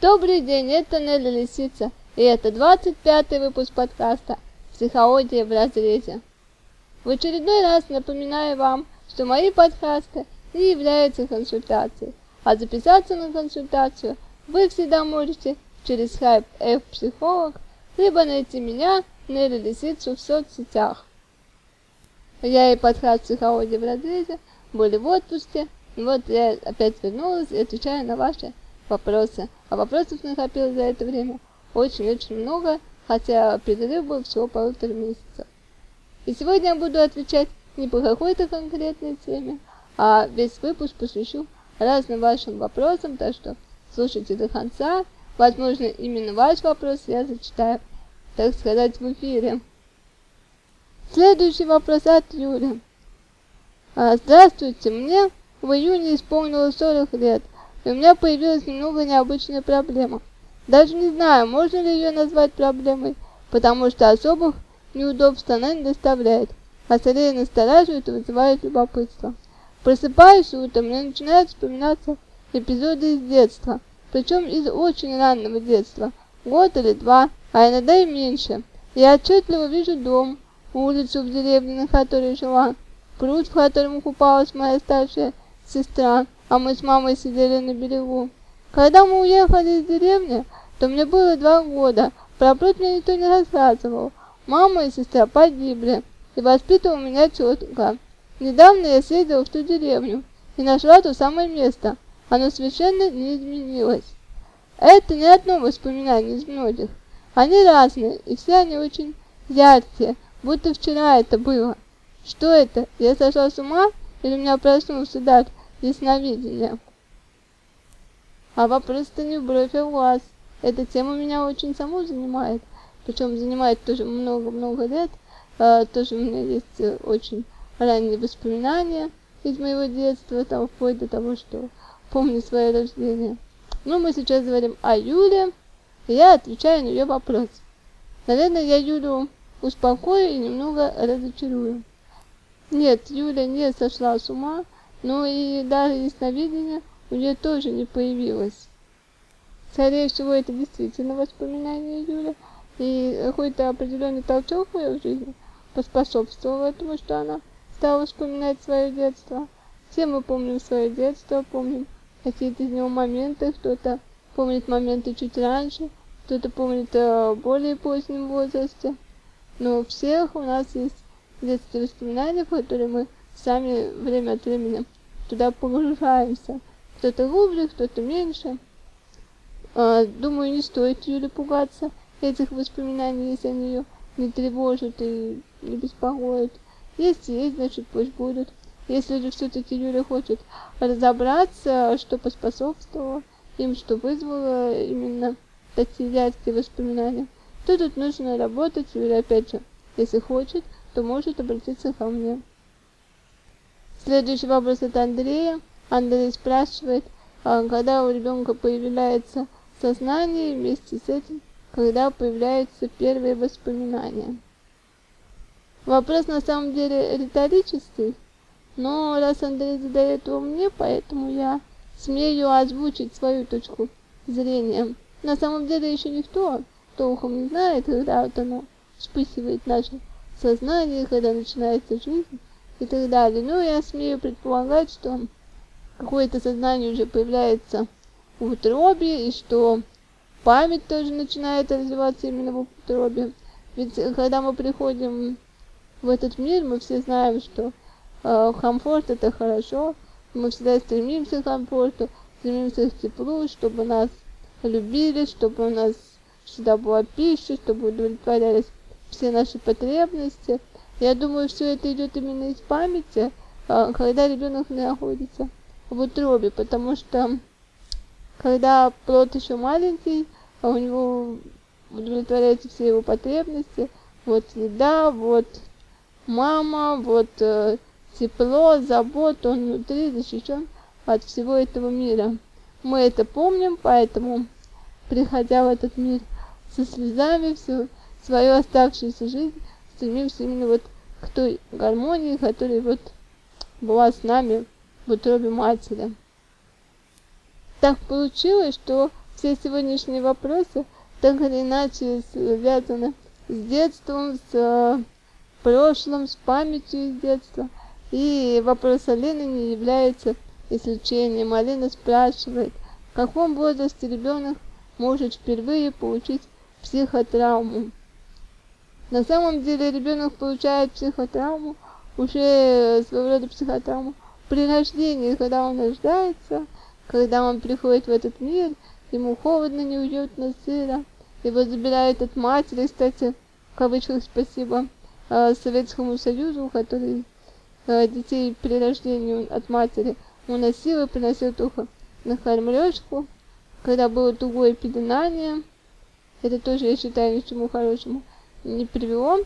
Добрый день, это Нелли Лисица, и это 25-й выпуск подкаста «Психология в разрезе». В очередной раз напоминаю вам, что мои подкасты не являются консультацией, а записаться на консультацию вы всегда можете через хайп F-психолог, либо найти меня, Нелли Лисицу, в соцсетях. Я и подкаст «Психология в разрезе» были в отпуске, вот я опять вернулась и отвечаю на ваши вопросы. А вопросов накопилось за это время очень-очень много, хотя перерыв был всего полутора месяцев. И сегодня я буду отвечать не по какой-то конкретной теме, а весь выпуск посвящу разным вашим вопросам, так что слушайте до конца. Возможно, именно ваш вопрос я зачитаю, так сказать, в эфире. Следующий вопрос от Юли. А, здравствуйте, мне в июне исполнилось 40 лет, и у меня появилась немного необычная проблема. Даже не знаю, можно ли ее назвать проблемой, потому что особых неудобств она не доставляет, а скорее настораживает и вызывает любопытство. Просыпаюсь утром, мне начинают вспоминаться эпизоды из детства, причем из очень раннего детства, год или два, а иногда и меньше. Я отчетливо вижу дом, улицу в деревне, на которой жила, пруд, в котором купалась моя старшая сестра, а мы с мамой сидели на берегу. Когда мы уехали из деревни, то мне было два года, про пруд мне никто не рассказывал. Мама и сестра погибли, и воспитывала меня тетка. Недавно я съездила в ту деревню и нашла то самое место. Оно совершенно не изменилось. Это не одно воспоминание из многих. Они разные, и все они очень яркие, будто вчера это было. Что это? Я сошла с ума? Или у меня проснулся дар ясновидения. А вопрос-то не бровь, а глаз. Эта тема меня очень саму занимает. Причем занимает тоже много-много лет. А, тоже у меня есть э, очень ранние воспоминания из моего детства, там вплоть до того, что помню свое рождение. Но мы сейчас говорим о Юле, и я отвечаю на ее вопрос. Наверное, я Юлю успокою и немного разочарую. Нет, Юля не сошла с ума, но и даже ясновидение у нее тоже не появилось. Скорее всего, это действительно воспоминание Юли, и какой-то определенный толчок в ее жизни поспособствовал этому, что она стала вспоминать свое детство. Все мы помним свое детство, помним какие-то из него моменты, кто-то помнит моменты чуть раньше, кто-то помнит о более позднем возрасте. Но у всех у нас есть детские воспоминания, которые мы сами время от времени туда погружаемся. Кто-то глубже, кто-то меньше. А, думаю, не стоит Юле пугаться этих воспоминаний, если они ее не тревожат и не беспокоят. Если есть, значит пусть будут. Если же все-таки Юля хочет разобраться, что поспособствовало им, что вызвало именно такие яркие воспоминания, то тут нужно работать, Юля опять же, если хочет, то может обратиться ко мне. Следующий вопрос от Андрея. Андрей спрашивает, а когда у ребенка появляется сознание, вместе с этим, когда появляются первые воспоминания. Вопрос на самом деле риторический, но раз Андрей задает его мне, поэтому я смею озвучить свою точку зрения. На самом деле еще никто толком не знает, когда вот оно вспыхивает наше сознание, когда начинается жизнь и так далее. Но я смею предполагать, что какое-то сознание уже появляется в утробе, и что память тоже начинает развиваться именно в утробе. Ведь когда мы приходим в этот мир, мы все знаем, что э, комфорт это хорошо, мы всегда стремимся к комфорту, стремимся к теплу, чтобы нас любили, чтобы у нас всегда была пища, чтобы удовлетворялись все наши потребности. Я думаю, все это идет именно из памяти, а, когда ребенок находится в утробе, потому что когда плод еще маленький, а у него удовлетворяются все его потребности, вот еда, вот мама, вот э, тепло, забота, он внутри защищен от всего этого мира. Мы это помним, поэтому, приходя в этот мир со слезами, все свою оставшуюся жизнь стремимся именно вот к той гармонии, которая вот была с нами в утробе матери. Так получилось, что все сегодняшние вопросы так или иначе связаны с детством, с э, прошлым, с памятью из детства. И вопрос Алины не является исключением. Алина спрашивает, в каком возрасте ребенок может впервые получить психотравму. На самом деле ребенок получает психотравму, уже своего рода психотравму, при рождении, когда он рождается, когда он приходит в этот мир, ему холодно, неуютно, сыро, его забирают от матери, кстати, в кавычках спасибо э, Советскому Союзу, который э, детей при рождении от матери уносил и приносил только на кормлёжку, когда было тугое пеленание, это тоже, я считаю, ни к хорошему не привело,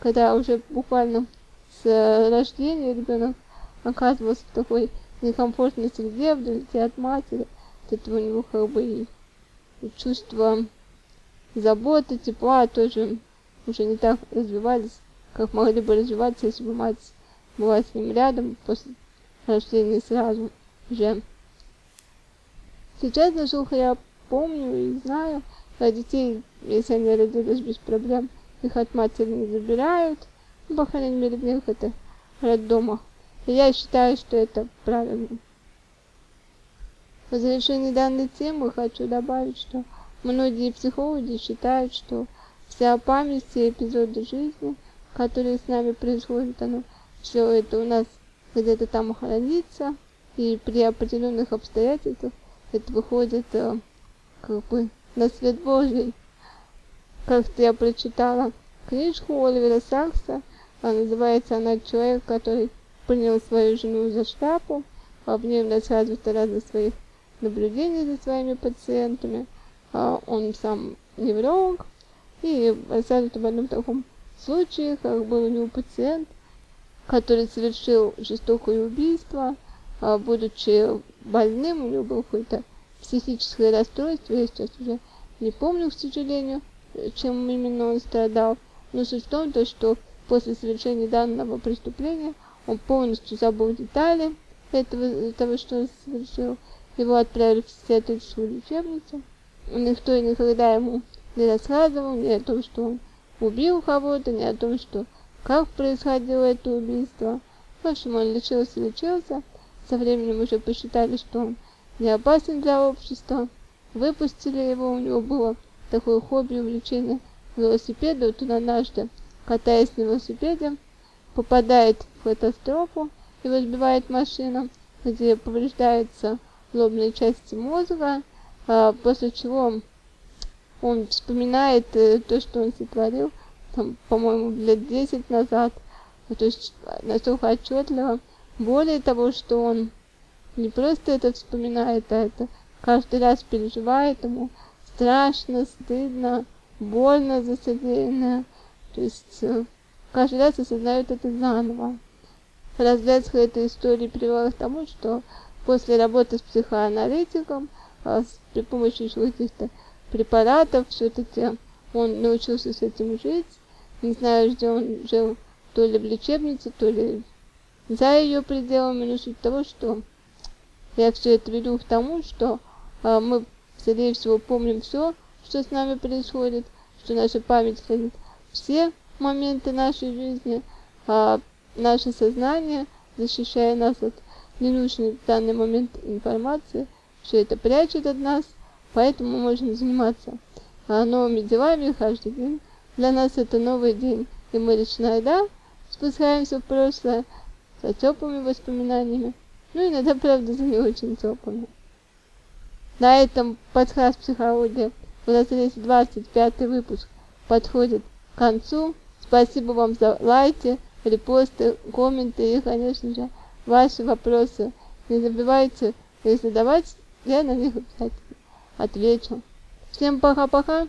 когда уже буквально с рождения ребенок оказывался в такой некомфортной среде, вдалеке от матери, от этого у него как бы и чувство заботы, тепла тоже уже не так развивались, как могли бы развиваться, если бы мать была с ним рядом после рождения сразу же. Сейчас, насколько я помню и знаю, детей, если они родились без проблем, их от матери не забирают, ну, по крайней мере, в некоторых роддомах. И я считаю, что это правильно. В завершении данной темы хочу добавить, что многие психологи считают, что вся память, все эпизоды жизни, которые с нами происходят, оно все это у нас где-то там хранится, и при определенных обстоятельствах это выходит э, как бы на свет Божий. Как-то я прочитала книжку Оливера Сакса, а называется она «Человек, который принял свою жену за шляпу», а в ней рассказывает разных своих наблюдений за своими пациентами. А он сам невролог, и рассказывает об одном таком случае, как был у него пациент, который совершил жестокое убийство, будучи больным, у него было какое-то психическое расстройство, я сейчас уже не помню, к сожалению, чем именно он страдал, но суть в том, то, что после совершения данного преступления он полностью забыл детали этого, того, что он совершил. Его отправили в психиатрическую лечебницу. Никто никогда ему не рассказывал ни о том, что он убил кого-то, ни о том, что как происходило это убийство. В общем, он лечился, лечился. Со временем уже посчитали, что он не опасен для общества. Выпустили его, у него было такое хобби, увлечение велосипеда. Вот он однажды, катаясь на велосипеде, попадает в катастрофу, его сбивает машина, где повреждаются лобные части мозга, а, после чего он вспоминает э, то, что он сотворил, там, по-моему, лет 10 назад, то есть настолько отчетливо. Более того, что он не просто это вспоминает, а это каждый раз переживает ему страшно, стыдно, больно за содеянное. То есть э, каждый раз осознает это заново. Развязка этой истории привела к тому, что после работы с психоаналитиком, а, при помощи каких-то препаратов, все-таки он научился с этим жить. Не знаю, где он жил, то ли в лечебнице, то ли за ее пределами, но суть того, что я все это веду к тому, что а, мы, скорее всего, помним все, что с нами происходит, что наша память хранит все моменты нашей жизни, а наше сознание, защищая нас от ненужной в данный момент информации, все это прячет от нас, поэтому мы можем заниматься а, новыми делами каждый день. Для нас это новый день, и мы лично, да, спускаемся в прошлое с теплыми воспоминаниями. Ну, иногда, правда, за не очень теплыми. На этом подкаст «Психология» в разрезе 25 выпуск подходит к концу. Спасибо вам за лайки, репосты, комменты и, конечно же, ваши вопросы. Не забывайте их задавать, я на них обязательно отвечу. Всем пока-пока.